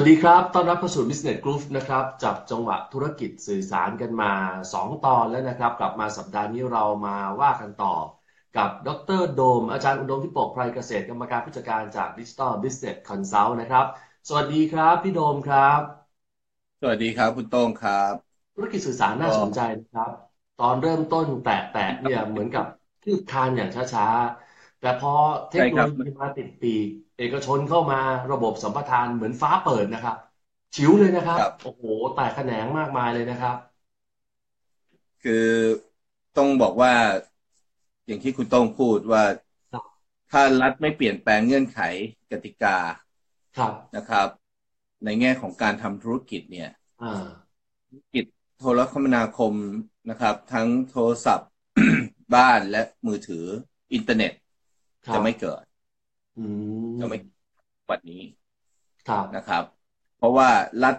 สวัสดีครับ ต้อนรับเข้าสู่ Business Group นะครับ จับจังหวะธุรกิจสื่อสารกันมา 2 ตอนแล้วนะครับ กลับมาสัปดาห์นี้เรามาว่ากันต่อ กับดรโดม อาจารย์อุดมพิปกไพรเกษตรกรรมการผู้จัดการจาก Digital Business Consult นะครับ สวัสดีครับ พี่โดมครับ สวัสดีครับคุณโต้งครับ ธุรกิจสื่อสารน่าสนใจนะครับ ตอนเริ่มต้นแตะๆเนี่ยเหมือนกับคืบคลานอย่างช้าๆ แต่พอเทคโนโลยีมาติดปีก เอกชนเข้ามาระบบสัมปทานเหมือนฟ้าเปิดนะครับ ชิวเลยนะครับครับ โอ้โหแตกแขนงมากมายเลยนะครับ คือต้องบอกว่าอย่างที่คุณโต้งพูดว่าครับถ้ารัฐไม่เปลี่ยนแปลงเงื่อนไขกติกาครับนะครับ ในแง่ของการทำธุรกิจเนี่ยอ่าธุรกิจโทรคมนาคมนะครับ ทั้งโทรศัพท์บ้านและมือถืออินเทอร์เน็ตครับจะไม่เกิดอืม จะไม่วันนี้ครับนะครับ เพราะว่ารัฐ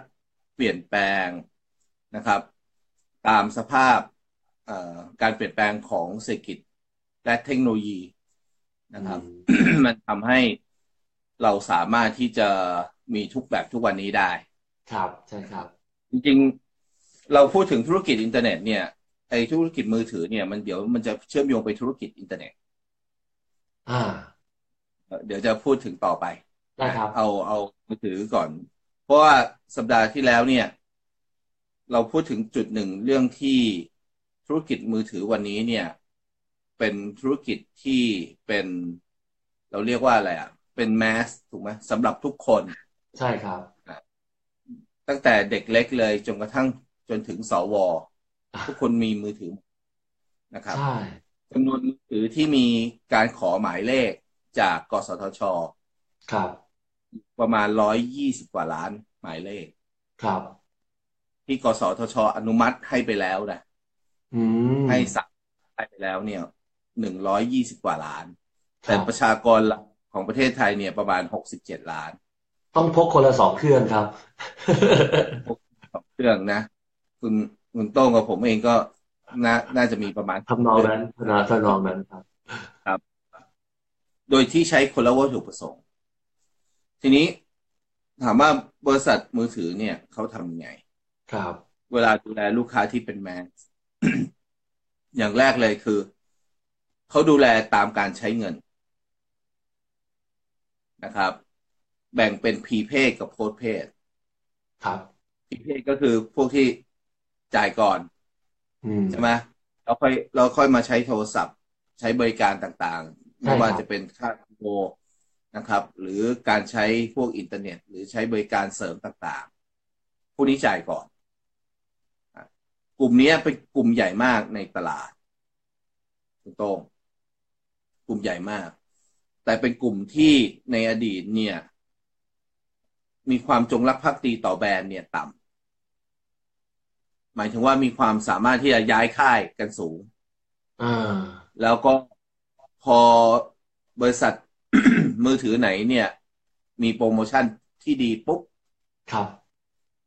เปลี่ยนแปลงนะครับ ตามสภาพเอ่อการเปลี่ยนแปลงของเศรษฐกิจและเทคโนโลยีนะครับ มันทำให้เราสามารถที่จะมีทุกแบบทุกวันนี้ได้ ครับใช่ครับ จริงๆ เราพูดถึงธุรกิจอินเทอร์เน็ตเนี่ยไอ้ธุรกิจมือถือเนี่ยมันเดี๋ยวมันจะเชื่อมโยงไปธุรกิจอินเทอร์เน็ต อ่า เอ่อเดี๋ยวจะพูดถึงต่อไปได้ครับเอาเอามือถือก่อน เพราะว่าสัปดาห์ที่แล้วเนี่ย เราพูดถึงจุดหนึ่งเรื่องที่ธุรกิจมือถือวันนี้เนี่ย เป็นธุรกิจที่เป็น เราเรียกว่าอะไรอะ เป็น mass ถูกไหมสำหรับทุกคน ใช่ครับ ตั้งแต่เด็กเล็กเลยจนกระทั่งจนถึงสวทุกคนมีมือถือนะครับใช่จำนวนมือถือที่มีการขอหมายเลข จากกสทช ครับ ประมาณร้อยยี่สิบกว่าล้านหมายเลข ครับ ที่กสทช อนุมัติให้ไปแล้วนะอืมให้สั่งให้ไปแล้วเนี่ยหนึ่งร้อยยี่สิบกว่าล้านคแต่รับประชากรของประเทศไทยเนี่ยประมาณหกสิบเจ็ดล้าน ต้องพกคนละสองเครื่องครับสองเครื่องนะ คุณคุณโต้งกับผมเองก็น่าน่าจะมีประมาณทำนองนั้นทำนองทำนองนั้นครับ โดยที่ใช้คนละวัตถุประสงค์ ทีนี้ถามว่าบริษัทมือถือเนี่ยเขาทำยังไง ครับ เวลาดูแลลูกค้าที่เป็นแมสอย่างแรกเลยคือ เขาดูแลตามการใช้เงินนะครับ แบ่งเป็น prepaid กับ postpaid ครับ prepaid ก็คือพวกที่จ่ายก่อนอืมใช่ไหมเราค่อยเราค่อยมาใช้โทรศัพท์ ใช้บริการต่างๆใช่ ไม่ว่าครับจะเป็นค่าโทรนะครับ หรือการใช้พวกอินเทอร์เน็ต หรือใช้บริการเสริมต่างๆ พวกนี้จ่ายก่อนอะกลุ่มเนี้ยเป็นกลุ่มใหญ่มากในตลาดคุณโต้งกลุ่มใหญ่มาก แต่เป็นกลุ่มที่ในอดีตเนี่ย มีความจงรักภักดีต่อแบรนด์เนี่ยต่ำหมายถึงว่ามีความสามารถที่จะย้ายค่ายกันสูงอ่าแล้วก็ พอบริษัทมือถือไหนเนี่ย มีโปรโมชั่นที่ดีปุ๊บครับ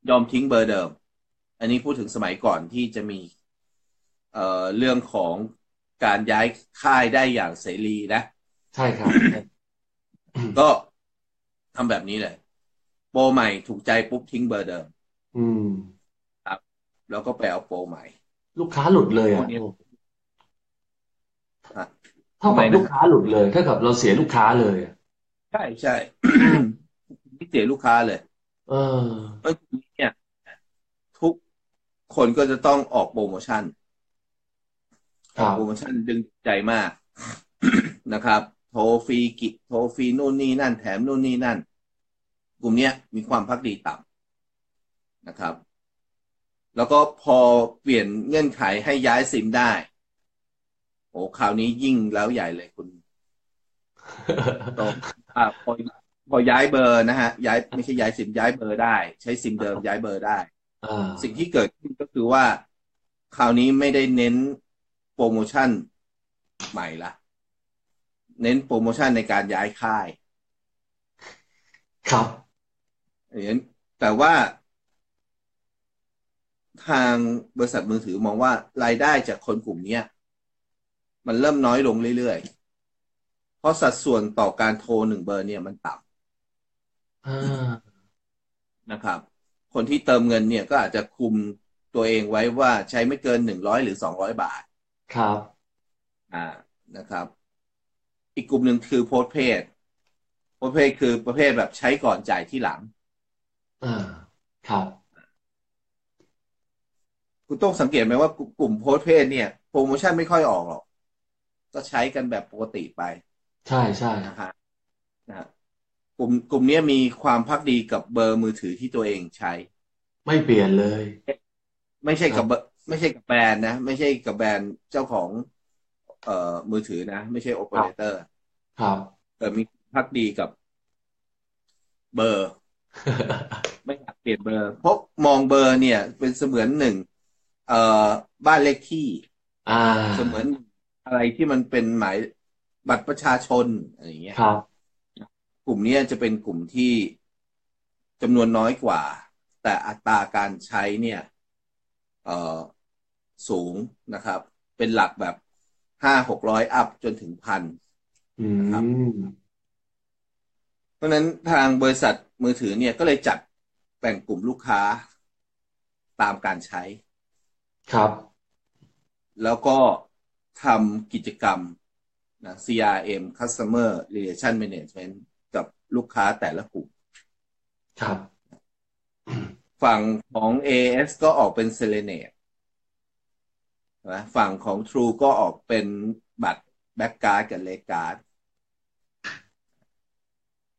ยอมทิ้งเบอร์เดิม อันนี้พูดถึงสมัยก่อนที่จะมี เอ่อเรื่องของการย้ายค่ายได้อย่างเสรีนะ ใช่ครับ ก็ทำแบบนี้เลย โปรใหม่ถูกใจปุ๊บทิ้งเบอร์เดิม อืมแล้วก็ไปเอาโปรใหม่ ลูกค้าหลุดเลยอะพวกนี้อะเท่าทำไมกับนะลูกค้าหลุดเลยเท่ากับเราเสียลูกค้าเลยอะใช่ใช่ที่เสียลูกค้าเลย เออเพราะทีนี้เนี่ยทุกคนก็จะต้องออกโปรโมชั่นคออรักบโปรโมชั่นดึงใจมากนะครับ โทรฟรีกิโทรฟรีนู่นนี่นั่น แถมนู่นนี่นั่น กลุ่มเนี้ยมีความภักดีต่ำนะครับ แล้วก็พอเปลี่ยนเงื่อนไขให้ย้ายซิมได้ โอ้คราวนี้ยิ่งแล้วใหญ่เลยคุณโตอ่าพอพอย้ายเบอร์นะฮะ ย้ายไม่ใช่ย้ายซิมย้ายเบอร์ได้ ใช้ซิมเดิมย้ายเบอร์ได้อ่าสิ่งที่เกิดขึ้นก็คือว่า คราวนี้ไม่ได้เน้นโปรโมชั่นใหม่ละเน้นโปรโมชั่นในการย้ายค่าย ครับอย่างนั้นแต่ว่า ทางบริษัทมือถือมองว่ารายได้จากคนกลุ่มเนี้ย มันเริ่มน้อยลงเรื่อยๆ เพราะสัดส่วนต่อการโทรหนึ่งเบอร์เนี่ยมันต่อ่าำนะครับ คนที่เติมเงินเนี่ยก็อาจจะคุมตัวเองไว้ว่าใช้ไม่เกินหนึ่งร้อยหรือสองร้อยบาท ครับ อ่านะครับ อีกกลุ่มหนึ่งคือโพสต์เพศโพสต์เพศคือประเภทแบบใช้ก่อนจ่ายที่หลัง อ่า ครับคุณต้องสังเกตไหมว่ากลุ่มโพสต์เพศเนี่ยโปรโมชั่นไม่ค่อยออกหรอก ก็ใช้กันแบบปกติไป ใช่ใช่นะฮะนะฮะกลุ่มกลุ่มเนี้ยมีความพักดีกับเบอร์มือถือที่ตัวเองใช้ ไม่เปลี่ยนเลย ไม่ใช่กับเบอร์ไม่ใช่กับแบรนด์นะ ไม่ใช่กับแบรนด์เจ้าของ เอ่อมือถือนะ ไม่ใช่โอเปอเรเตอร์ ครับแต่มีพักดีกับเบอร์ ไม่อยากเปลี่ยนเบอร์เพราะมองเบอร์เนี่ย เป็นเสมือนหนึ่งเอ่อบ้านเลขที่ อ่า เสมือน อะไรที่มันเป็นหมายบัตรประชาชนอะไรอย่างเงี้ยครับกลุ่มเนี้ยจะเป็นกลุ่มที่จำนวนน้อยกว่า แต่อัตราการใช้เนี่ยเอ่อสูงนะครับ เป็นหลักแบบห้าหกร้อยอัพจนถึงพันอืครับมเพราะฉะนั้นทางบริษัทมือถือเนี่ยก็เลยจัดแบ่งกลุ่มลูกค้าตามการใช้ ครับ แล้วก็ ทำกิจกรรมนะ CRM Customer Relation Management กับลูกค้าแต่ละกลุ่มครับฝั่งของ AS ก็ออกเป็น Selenate นะฝั่งของ True ก็ออกเป็นบัตร Back Card กับ Leg Card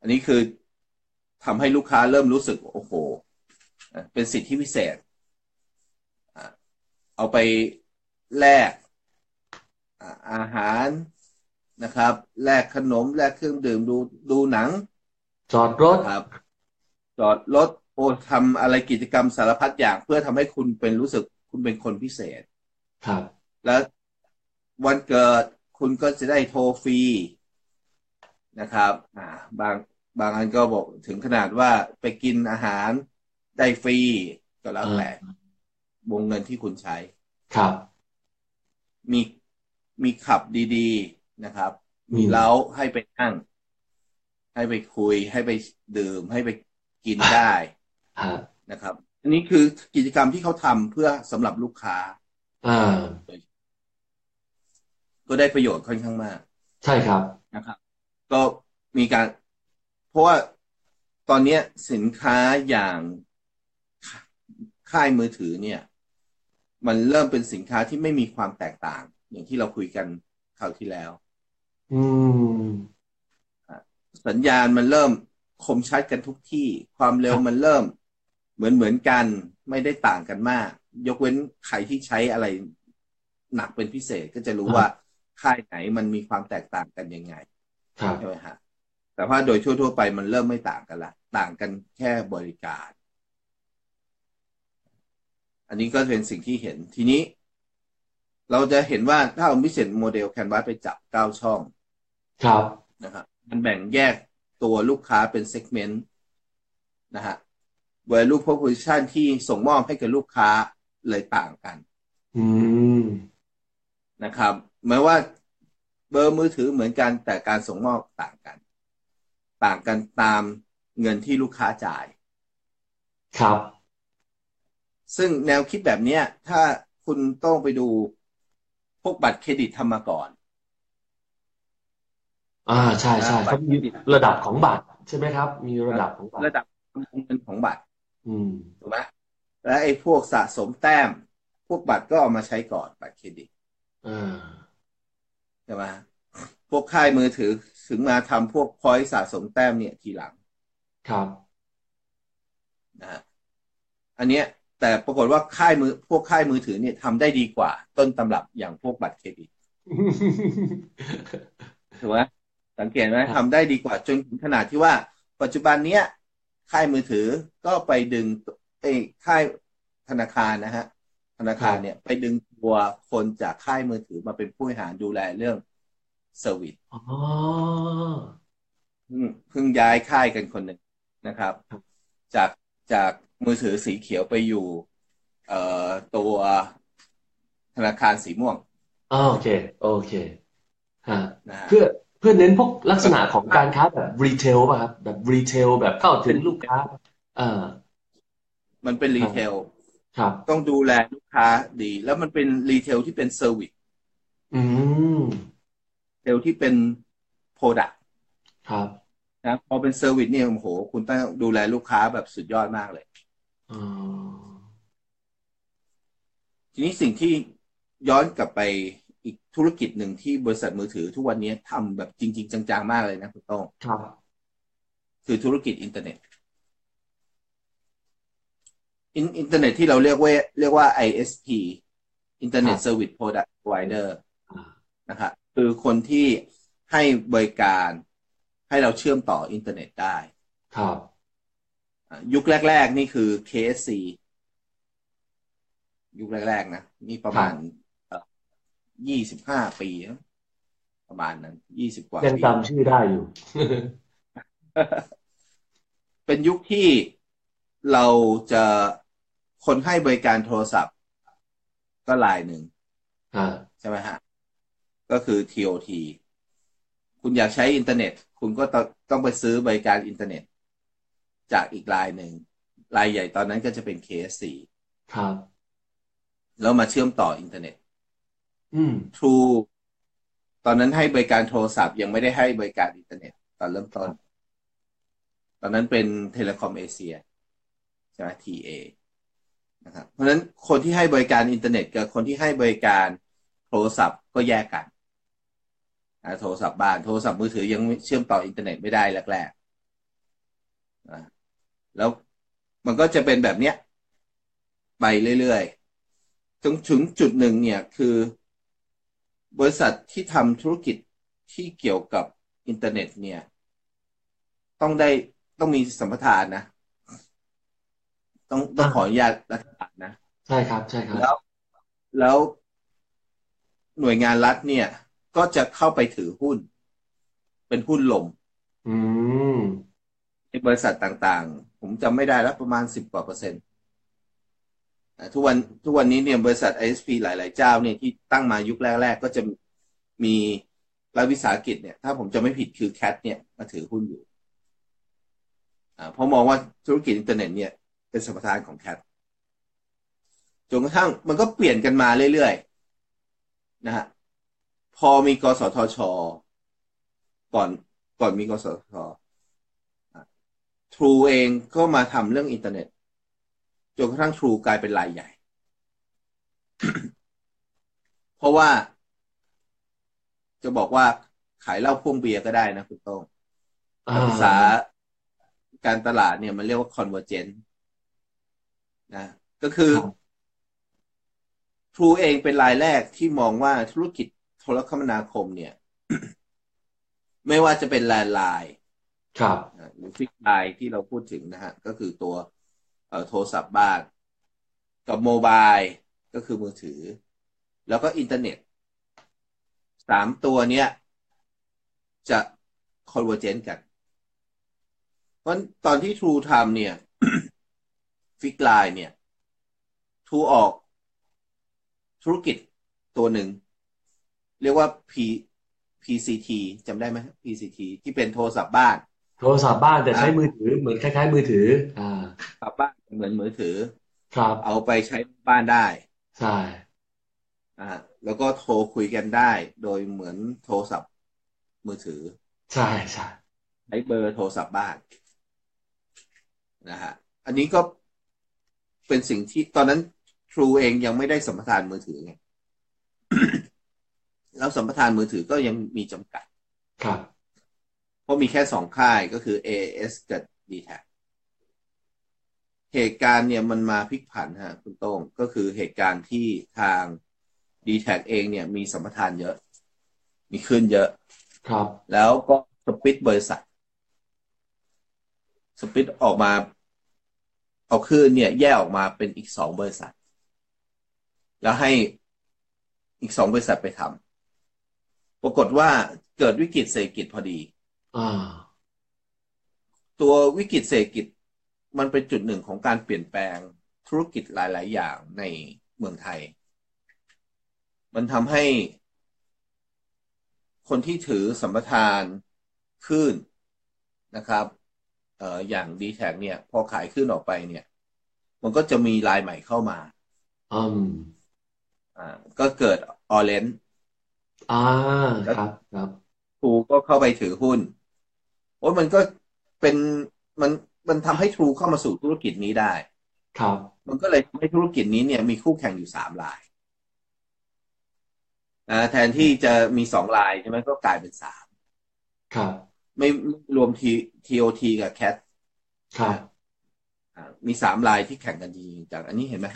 อันนี้คือทำให้ลูกค้าเริ่มรู้สึก โอ้โห เป็นสิทธิพิเศษ เอาไปแลก อ่าอาหารนะครับ แลกขนม แลกเครื่องดื่มดูดูหนัง จอดรถครับ จอดรถโอทำอะไรกิจกรรมสารพัดอย่าง เพื่อทำให้คุณเป็นรู้สึกคุณเป็นคนพิเศษ ครับ แล้ววันเกิดคุณก็จะได้โทรฟรีนะครับ อ่า บางบางอันก็บอกถึงขนาดว่าไปกินอาหารได้ฟรีก็แล้วแต่วงเงินที่คุณใช้ ครับ มี มีขับดีๆนะครับ มีอืมเล้าให้ไปนั่ง ให้ไปคุย ให้ไปดื่ม ให้ไปกินได้ฮะนะครับ อันนี้คือกิจกรรมที่เขาทำเพื่อสำหรับลูกค้าอ่าก็ได้ประโยชน์ค่อนข้างมาก ใช่ครับนะครับ ก็มีการ เพราะว่าตอนเนี้ยสินค้าอย่างค่ายมือถือเนี่ย มันเริ่มเป็นสินค้าที่ไม่มีความแตกต่าง อย่างที่เราคุยกันคราวที่แล้ว อืมสัญญาณมันเริ่มคมชัดกันทุกที่ ความเร็วมันเริ่ม เหมือนเหมือนกันไม่ได้ต่างกันมาก ยกเว้นใครที่ใช้อะไรหนักเป็นพิเศษก็จะรู้ครับว่าค่ายไหนมันมีความแตกต่างกันยังไงครับใช่ไหมฮะแต่ว่าโดยทั่วๆไปมันเริ่มไม่ต่างกันละ ต่างกันแค่บริการ อันนี้ก็เป็นสิ่งที่เห็นทีนี้ เราจะเห็นว่าถ้าเอามิเศษโมเดลแคนวาสไปจับเก้าช่อง ครับนะครับมันแบ่งแยกตัวลูกค้าเป็นเซกเมนต์นะฮะ value proposition ที่ส่งมอบให้กับลูกค้าเลยต่างกัน อืมนะครับแม้ว่าเบอร์มือถือเหมือนกันแต่การส่งมอบต่างกัน ต่างกันตามเงินที่ลูกค้าจ่าย ครับ ซึ่งแนวคิดแบบเนี้ยถ้าคุณต้องไปดูพ วกบัตรเครดิตทำมาก่อน อ่าใช่ใช่บัตรเขามีระดับของบัตร ใช่ไหมครับ มีระดับของบัตรระดับเงินของบัตร อืมถูกไหมและไอ้พวกสะสมแต้ม พวกบัตรก็เอามาใช้ก่อนบัตรเครดิตอ่าใช่ไหมพวกค่ายมือถือถึงมาทำพวกพอยต์สะสมแต้มเนี่ยทีหลัง ครับนะฮะอันเนี้ย แต่ปรากฏว่าค่ายมือพวกค่ายมือถือเนี่ยทำได้ดีกว่า ต้นตำรับอย่างพวกบัตรเครดิตถูกไหมสังเกตไหมครับทำได้ดีกว่า จนถึงขนาดที่ว่า ปัจจุบันเนี้ย ค่ายมือถือก็ไปดึงไอ้ค่ายธนาคารนะฮะ ธนาคารเนี่ย ไปดึงตัวคนจากค่ายมือถือมาเป็นผู้บริหารดูแลเรื่องservice อ๋อเพิ่งเพิ่งย้ายค่ายกันคนหนึ่งนะครับครับจากจาก มือถือสีเขียวไปอยู่ เอ่อตัวธนาคารสีม่วงอ๋อโอเคโอเคฮะนะฮะเพื่อเพื่อเน้นพวกลักษณะของการค้าแบบ retail ป่ะครับแบบ retail แบบเข้าถึงลูกค้าอ่ามันเป็น retail ครับ ต้องดูแลลูกค้าดี แล้วมันเป็น retail ที่เป็น serviceอืม retail ที่เป็น product ครับนะพอเป็น service เนี่ยโอ้โห คุณต้องดูแลลูกค้าแบบสุดยอดมากเลยอ๋อ ทีนี้สิ่งที่ย้อนกลับไปอีกธุรกิจหนึ่งที่บริษัทมือถือทุกวันนี้ทำแบบจริง ๆ จังๆ มากเลยนะคุณโต้องครับ คือธุรกิจอินเทอร์เน็ตอินอินเทอร์เน็ตที่เราเรียกว่า เรียกว่า ISP Internet Service Product Provider อ่านะครับคือคนที่ให้บริการให้เราเชื่อมต่ออินเทอร์เน็ตได้ ครับอะ ยุคแรก ๆ นี่คือ KSC ยุคแรก ๆ นะนี่ประมาณยี่สิบห้าปีนะประมาณนั้นยี่สิบกว่ายังปีจำชื่อได้อยู่ เป็นยุคที่เราจะคนให้บริการโทรศัพท์ ก็รายหนึ่งอ่าใช่ไหมฮะ ก็คือ TOT คุณอยากใช้อินเทอร์เน็ต คุณก็ต้องต้องไปซื้อบริการอินเทอร์เน็ต จากอีกรายหนึ่งรายใหญ่ตอนนั้นก็จะเป็น KSC ครับ แล้วมาเชื่อมต่ออินเทอร์เน็ตอืม True ตอนนั้นให้บริการโทรศัพท์ยังไม่ได้ให้บริการอินเทอร์เน็ต ตอนเริ่มต้น ตอนนั้นเป็น Telecom Asia ใช่ไหม TA นะครับเพราะฉะนั้นคนที่ให้บริการอินเทอร์เน็ต กับคนที่ให้บริการโทรศัพท์ก็แยกกันนะโทรศัพท์บ้านโทรศัพท์มือถือยังเชื่อมต่ออินเทอร์เน็ตไม่ได้แรกๆนะ แล้วมันก็จะเป็นแบบเนี้ย ไปเรื่อยๆจนถึงจุดหนึ่งเนี่ยคือบริษัทที่ทำธุรกิจที่เกี่ยวกับอินเทอร์เน็ตเนี่ย ต้องได้ต้องมีสัมปทานนะ ต้องต้องขออนุญาตรัฐบาลนะ ใช่ครับ ใช่ครับแล้วแล้วหน่วยงานรัฐเนี่ย ก็จะเข้าไปถือหุ้น เป็นหุ้นลมอืมในบริษัทต่างๆ ผมจำไม่ได้แล้วประมาณสิบกว่าเปอร์เซ็นต์ทุกวันทุกวันนี้เนี่ยบริษัท ISP หลาย ๆ เจ้าเนี่ยที่ตั้งมายุคแรก ๆ ก็จะมีรัฐวิสาหกิจเนี่ย ถ้าผมจำไม่ผิดคือ CAT เนี่ยมาถือหุ้นอยู่เพราะมองว่าธุรกิจอินเทอร์เน็ตเนี่ยเป็นสัมปทานของ CAT จนกระทั่งมันก็เปลี่ยนกันมาเรื่อย ๆ นะฮะพอมีกสทช ก่อนก่อนมีกสทช True เองก็มาทำเรื่องอินเทอร์เน็ตจนกระทั่ง True กลายเป็นรายใหญ่ เพราะว่าจะบอกว่าขายเหล้าพ่วงเบียร์ก็ได้นะคุณโต้งอ่าภาษาการตลาดเนี่ยมันเรียกว่า convergent นะ ก็คือครับ True เองเป็นรายแรกที่มองว่าธุรกิจโทรคมนาคมเนี่ย ไม่ว่าจะเป็น landline ครับหรือ fixed line ที่เราพูดถึงนะฮะ ก็คือตัวโทรศัพท์บ้านกับ mobile ก็คือมือถือ แล้วก็อินเทอร์เน็ตสามตัวเนี้ย จะ convergent กัน เพราะตอนที่ True ทำเนี่ย fixed line เนี่ย True ออกธุรกิจตัวหนึ่ง เรียกว่า P PCT จำได้ไหม PCT ที่เป็นโทรศัพท์บ้าน โทรศัพท์บ้านแต่ใช้มือถือเหมือนคล้ายๆ มือถือ อ่ากลับบ้านเหมือนมือถือ ครับ เอาไปใช้บ้านได้ ใช่ อ่า แล้วก็โทรคุยกันได้ โดยเหมือนโทรศัพท์มือถือ ใช่ใช่ใช้เบอร์โทรศัพท์บ้านนะฮะ อันนี้ก็เป็นสิ่งที่ตอนนั้น True เองยังไม่ได้สัมปทานมือถือไง แล้วสัมปทานมือถือก็ยังมีจำกัด ครับ เพราะมีแค่สองค่ายก็คือ AS กับ d t แทเหตุการณ์เนี่ยมันมาพลิกผันฮะคุณโต้งก็คือเหตุการณ์ที่ทาง d t แทเองเนี่ยมีสัมปทานเยอะ มีขึ้นเยอะครับ แล้วก็สปิดบริษัท สปิดออกมา เอาคืนเนี่ย แยกออกมาเป็นอีกสองบริษัท แล้วให้อีกสองบริษัทไปทำปรากฏว่าเกิดวิกฤตเศรษฐกิจพอดีอ่า ตัววิกฤตเศรษฐกิจมันเป็นจุดหนึ่งของการเปลี่ยนแปลงธุรกิจหลาย ๆ อย่างในเมืองไทย มันทำให้คนที่ถือสัมปทานขึ้นนะครับเอ่ออย่างดีแท็เนี่ย พอขายขึ้นออกไปเนี่ยมมันก็จะมีรายใหม่เข้ามาอืมอ่า ก็เกิดออเรนอ่าครับครับทรูก็เข้าไปถือหุ้น โอ้ยมันก็เป็นมันมันทำให้ทรูเข้ามาสู่ธุรกิจนี้ได้ ครับ มันก็เลยทำให้ธุรกิจนี้เนี่ยมีคู่แข่งอยู่สามรายนะแทนที่จะมีสองรายใช่ไหมก็กลายเป็นสามครับ ไม่ไม่รวมทีทีโอทีกับแคทครับอ่ามีสามรายที่แข่งกันจริงๆจากอันนี้เห็นไหม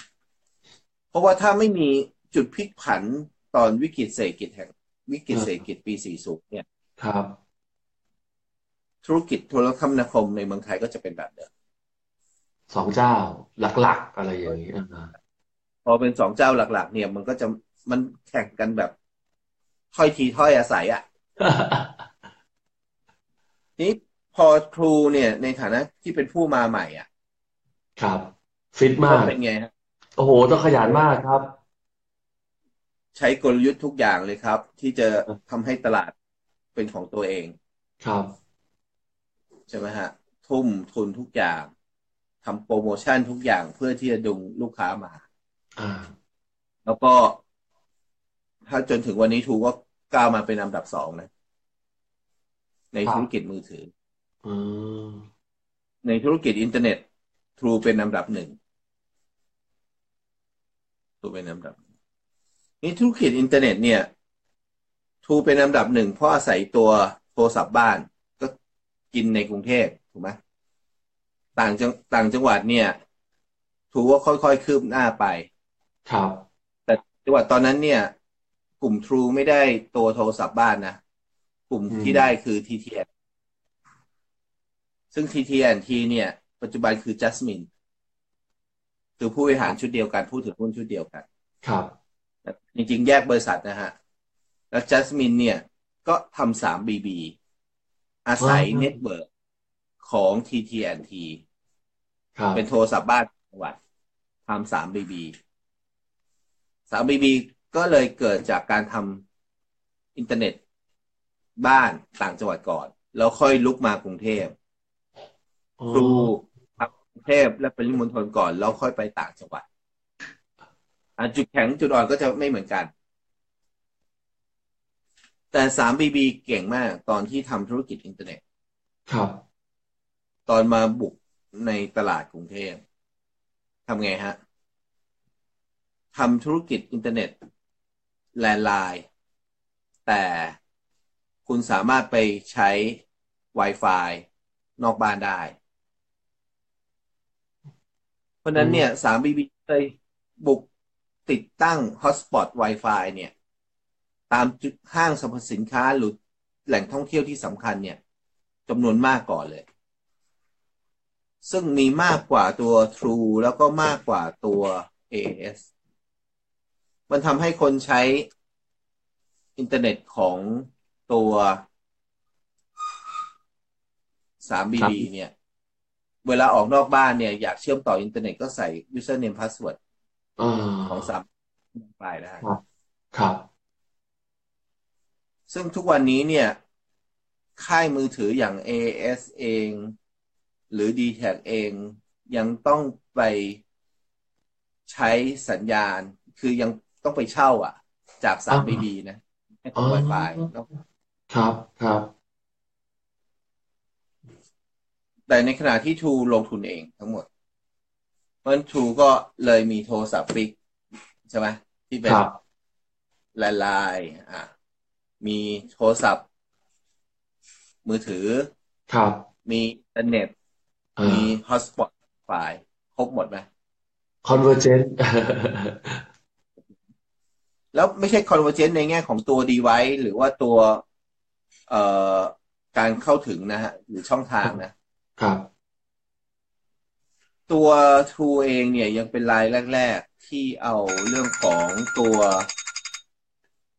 เพราะว่าถ้าไม่มีจุดพลิกผันตอนวิกฤตเศรษฐกิจแห่งวิกฤตเศรษฐกิจปี 40 เนี่ย ครับ ธุรกิจโทรคมนาคมในเมืองไทยก็จะเป็นแบบเดิมสองเจ้าหลักๆ อะไรอย่างนี้อ่าพอเป็นสองเจ้าหลัก ๆ เนี่ย มันก็จะมันแข่งกันแบบถ้อยทีถ้อยอาศัยอะนี้พอครูเนี่ย ในฐานะที่เป็นผู้มาใหม่อะ ครับ ฟิตมาเขากเป็นไงฮะโอ้โห ต้องขยันมากครับ ใช้กลยุทธ์ทุกอย่างเลยครับ ที่จะทำให้ตลาดเป็นของตัวเอง ครับ ใช่ไหมฮะ ทุ่มทุ่มทุกอย่างทำโปรโมชั่นทุกอย่างเพื่อที่จะดึงลูกค้ามาอ่าแล้วก็ ถ้าจนถึงวันนี้ True ก็ก้าวมาเป็นอันดับสองนะ ในครับธุรกิจมือถืออืมในธุรกิจอินเทอร์เน็ต True เป็นอันดับหนึ่ง True เป็นอันดับหนึ่งนี่ธุรกิจอินเทอร์เน็ตเนี่ย True เป็นอันดับหนึ่งเพราะอาศัยตัวโทรศัพท์บ้าน ก็กินในกรุงเทพถูกไหมต่างจังต่างจังหวัดเนี่ยทรูว่าค่อยๆคืบหน้าไป ครับ แต่จังหวัดตอนนั้นเนี่ย กลุ่ม True ไม่ได้ตัวโทรศัพท์บ้านนะกลุ่มอืมที่ได้คือ TTN ซึ่ง TTNT เนี่ย ปัจจุบันคือ Jasmine คือผู้บริหารชุดเดียวกันผู้ถือหุ้นชุดเดียวกัน ครับ จริงๆ แยกบริษัทนะฮะ แล้ว Jasmine เนี่ย ก็ทำสาม BB อาศัยอ่าเน็ตเวิร์กของ TTNT ครับเป็นโทรศัพท์บ้านจังหวัดทำสาม BB สาม BB ก็เลยเกิดจากการทำอินเทอร์เน็ตบ้านต่างจังหวัดก่อน แล้วค่อยรุกมากรุงเทพอ๋อ True ทำกรุงเทพและปริมณฑลก่อน แล้วค่อยไปต่างจังหวัดอะจุดแข็งจุดอ่อนก็จะไม่เหมือนกัน แต่สาม BB เก่งมากตอนที่ทำธุรกิจอินเทอร์เน็ต ครับ ตอนมาบุกในตลาดกรุงเทพทำไงฮะทำธุรกิจอินเทอร์เน็ต landline แต่คุณสามารถไปใช้ Wi-Fi นอกบ้านได้ เพราะฉะนั้นเนี่ย 3BB เลยบุกติดตั้ง Hotspot Wi-Fi เนี่ย ตามจุดห้างสรรพสินค้าหรือแหล่งท่องเที่ยวที่สำคัญเนี่ยจำนวนมากก่อนเลย ซึ่งมีมากกว่าตัว True แล้วก็มากกว่าตัว AS มันทำให้คนใช้อินเทอร์เน็ตของตัว 3BB เนี่ย เวลาออกนอกบ้านเนี่ย อยากเชื่อมต่ออินเทอร์เน็ตก็ใส่ username password อ่าของสามไปได้ครับครับ ซึ่งทุกวันนี้เนี่ย ค่ายมือถืออย่าง AS เอง หรือ d t แทเองยังต้องไปใช้สัญญาณ คือยังต้องไปเช่า อะ จาก 3BB นะให้ของอ๋อ Wi-Fi แล้วครับครับ แต่ในขณะที่ True ลงทุนเองทั้งหมด เพราะฉะนั้น True ก็เลยมีโทรศัพท์ฟิกใช่ไหมที่เป็นครับ landline อะ มีโทรศัพท์ มือถือ ครับ มีอินเทอร์เน็ตอ่ามี hotspot Wi-Fi ครบหมดไหม convergent แล้วไม่ใช่คอนเวอร์เจนในแง่ของตัว device หรือว่าตัว เอ่อการเข้าถึงนะฮะ หรือช่องทางนะ ครับ ตัว True เองเนี่ยยังเป็นรายแรก ๆ ที่เอาเรื่องของตัว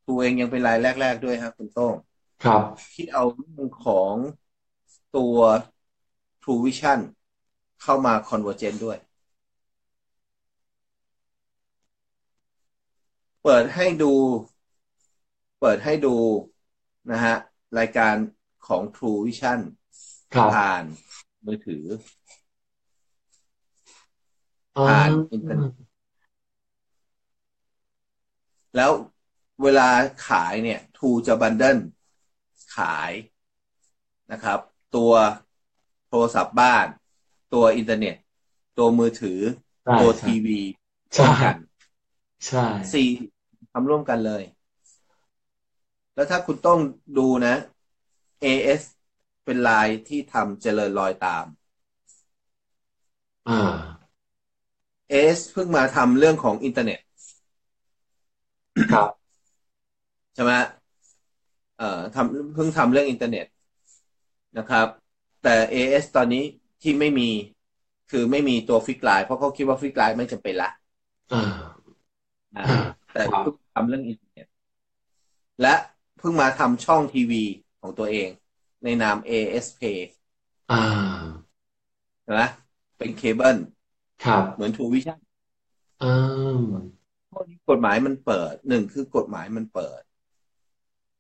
True เองยังเป็นรายแรก ๆ ด้วยครับคุณโต้งครับที่เอาเรื่องของตัว True Vision เข้ามา Convergent ด้วย เปิดให้ดู เปิดให้ดูนะฮะ รายการของ True Vision ครับผ่านมือถืออ๋อผ่านอินเทอร์เน็ตแล้ว เวลาขายเนี่ย ทูจะบันเดิลขายนะครับ ตัวโทรศัพท์บ้าน ตัวอินเทอร์เน็ต ตัวมือถือใช่ตัวใช่ทีวีใช่ร่วมกันใช่สี่ทำร่วมกันเลย แล้วถ้าคุณต้องดูนะ AS เป็นลายที่ทำเจริญรอยตามอ่า AS เพิ่งมาทำเรื่องของอินเทอร์เน็ตครับ ใช่ไหมเอ่อทำเพิ่งทำเรื่องอินเทอร์เน็ตนะครับ แต่ AS ตอนนี้ที่ไม่มีคือไม่มีตัว fixed line เพราะเขาคิดว่า fixed line ไม่จำเป็นละอ่าอ่าอ่าแต่ครับเพิ่งทำเรื่องอินเทอร์เน็ตและเพิ่งมาทำช่องทีวีของตัวเอง ในนาม ASP อ่าใช่ไหมเป็นเคเบิลครับเหมือน True Vision อืมพวกนี้กฎหมายมันเปิดหนึ่งคือกฎหมายมันเปิด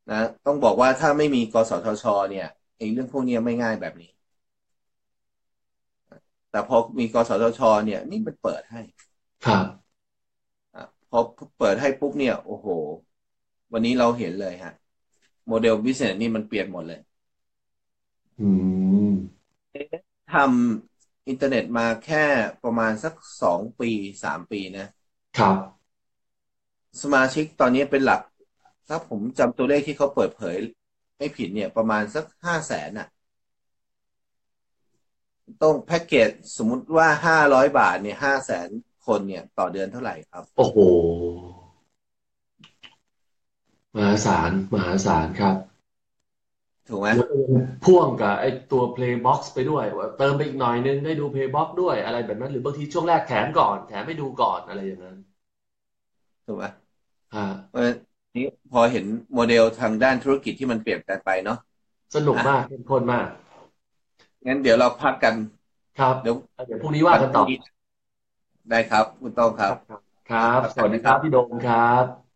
นะต้องบอกว่าถ้าไม่มีกสทช เนี่ยไอ้เรื่องพวกเนี้ยไม่ง่ายแบบนี้ แต่พอมีกสทช เนี่ย นี่มันเปิดให้ครับอะพอเปิดให้ปุ๊บเนี่ย โอ้โห วันนี้เราเห็นเลยฮะ model business นี่มันเปลี่ยนหมดเลย อืมทำอินเทอร์เน็ตมาแค่ประมาณสักสองปีสามปีนะครับ สมาชิกตอนนี้เป็นหลัก ถ้าผมจำตัวเลขที่เขาเปิดเผย ไม่ผิดเนี่ย ประมาณสักห้าแสนน่ะต้องแพ็กเกจสมมุติว่าห้าร้อยบาทเนี่ยห้าแสนคนเนี่ยต่อเดือนเท่าไหร่ครับ โอ้โห มหาศาลมหาศาลครับ ถูกไหมแล้วก็ยังพ่วงกับไอ้ตัว Playbox ไปด้วยว่าเติมไปอีกหน่อยนึงได้ดู Playbox ด้วยอะไรแบบนั้น หรือบางทีช่วงแรกแถมก่อน แถมให้ดูก่อนอะไรอย่างนั้น ถูกไหมฮะเพราะฉะ นั้นนี้พอเห็นโมเดลทางด้านธุรกิจที่มันเปลี่ยนแปลงไปเนาะสนุกมากเข้มข้นมาก งั้นเดี๋ยวเราพักกัน ครับเดี๋ยวเดี๋ยวพรุ่งนี้ว่ากันต่อได้ครับ คุณต้องครับ ครับ สวัสดีครับพี่โดมครับ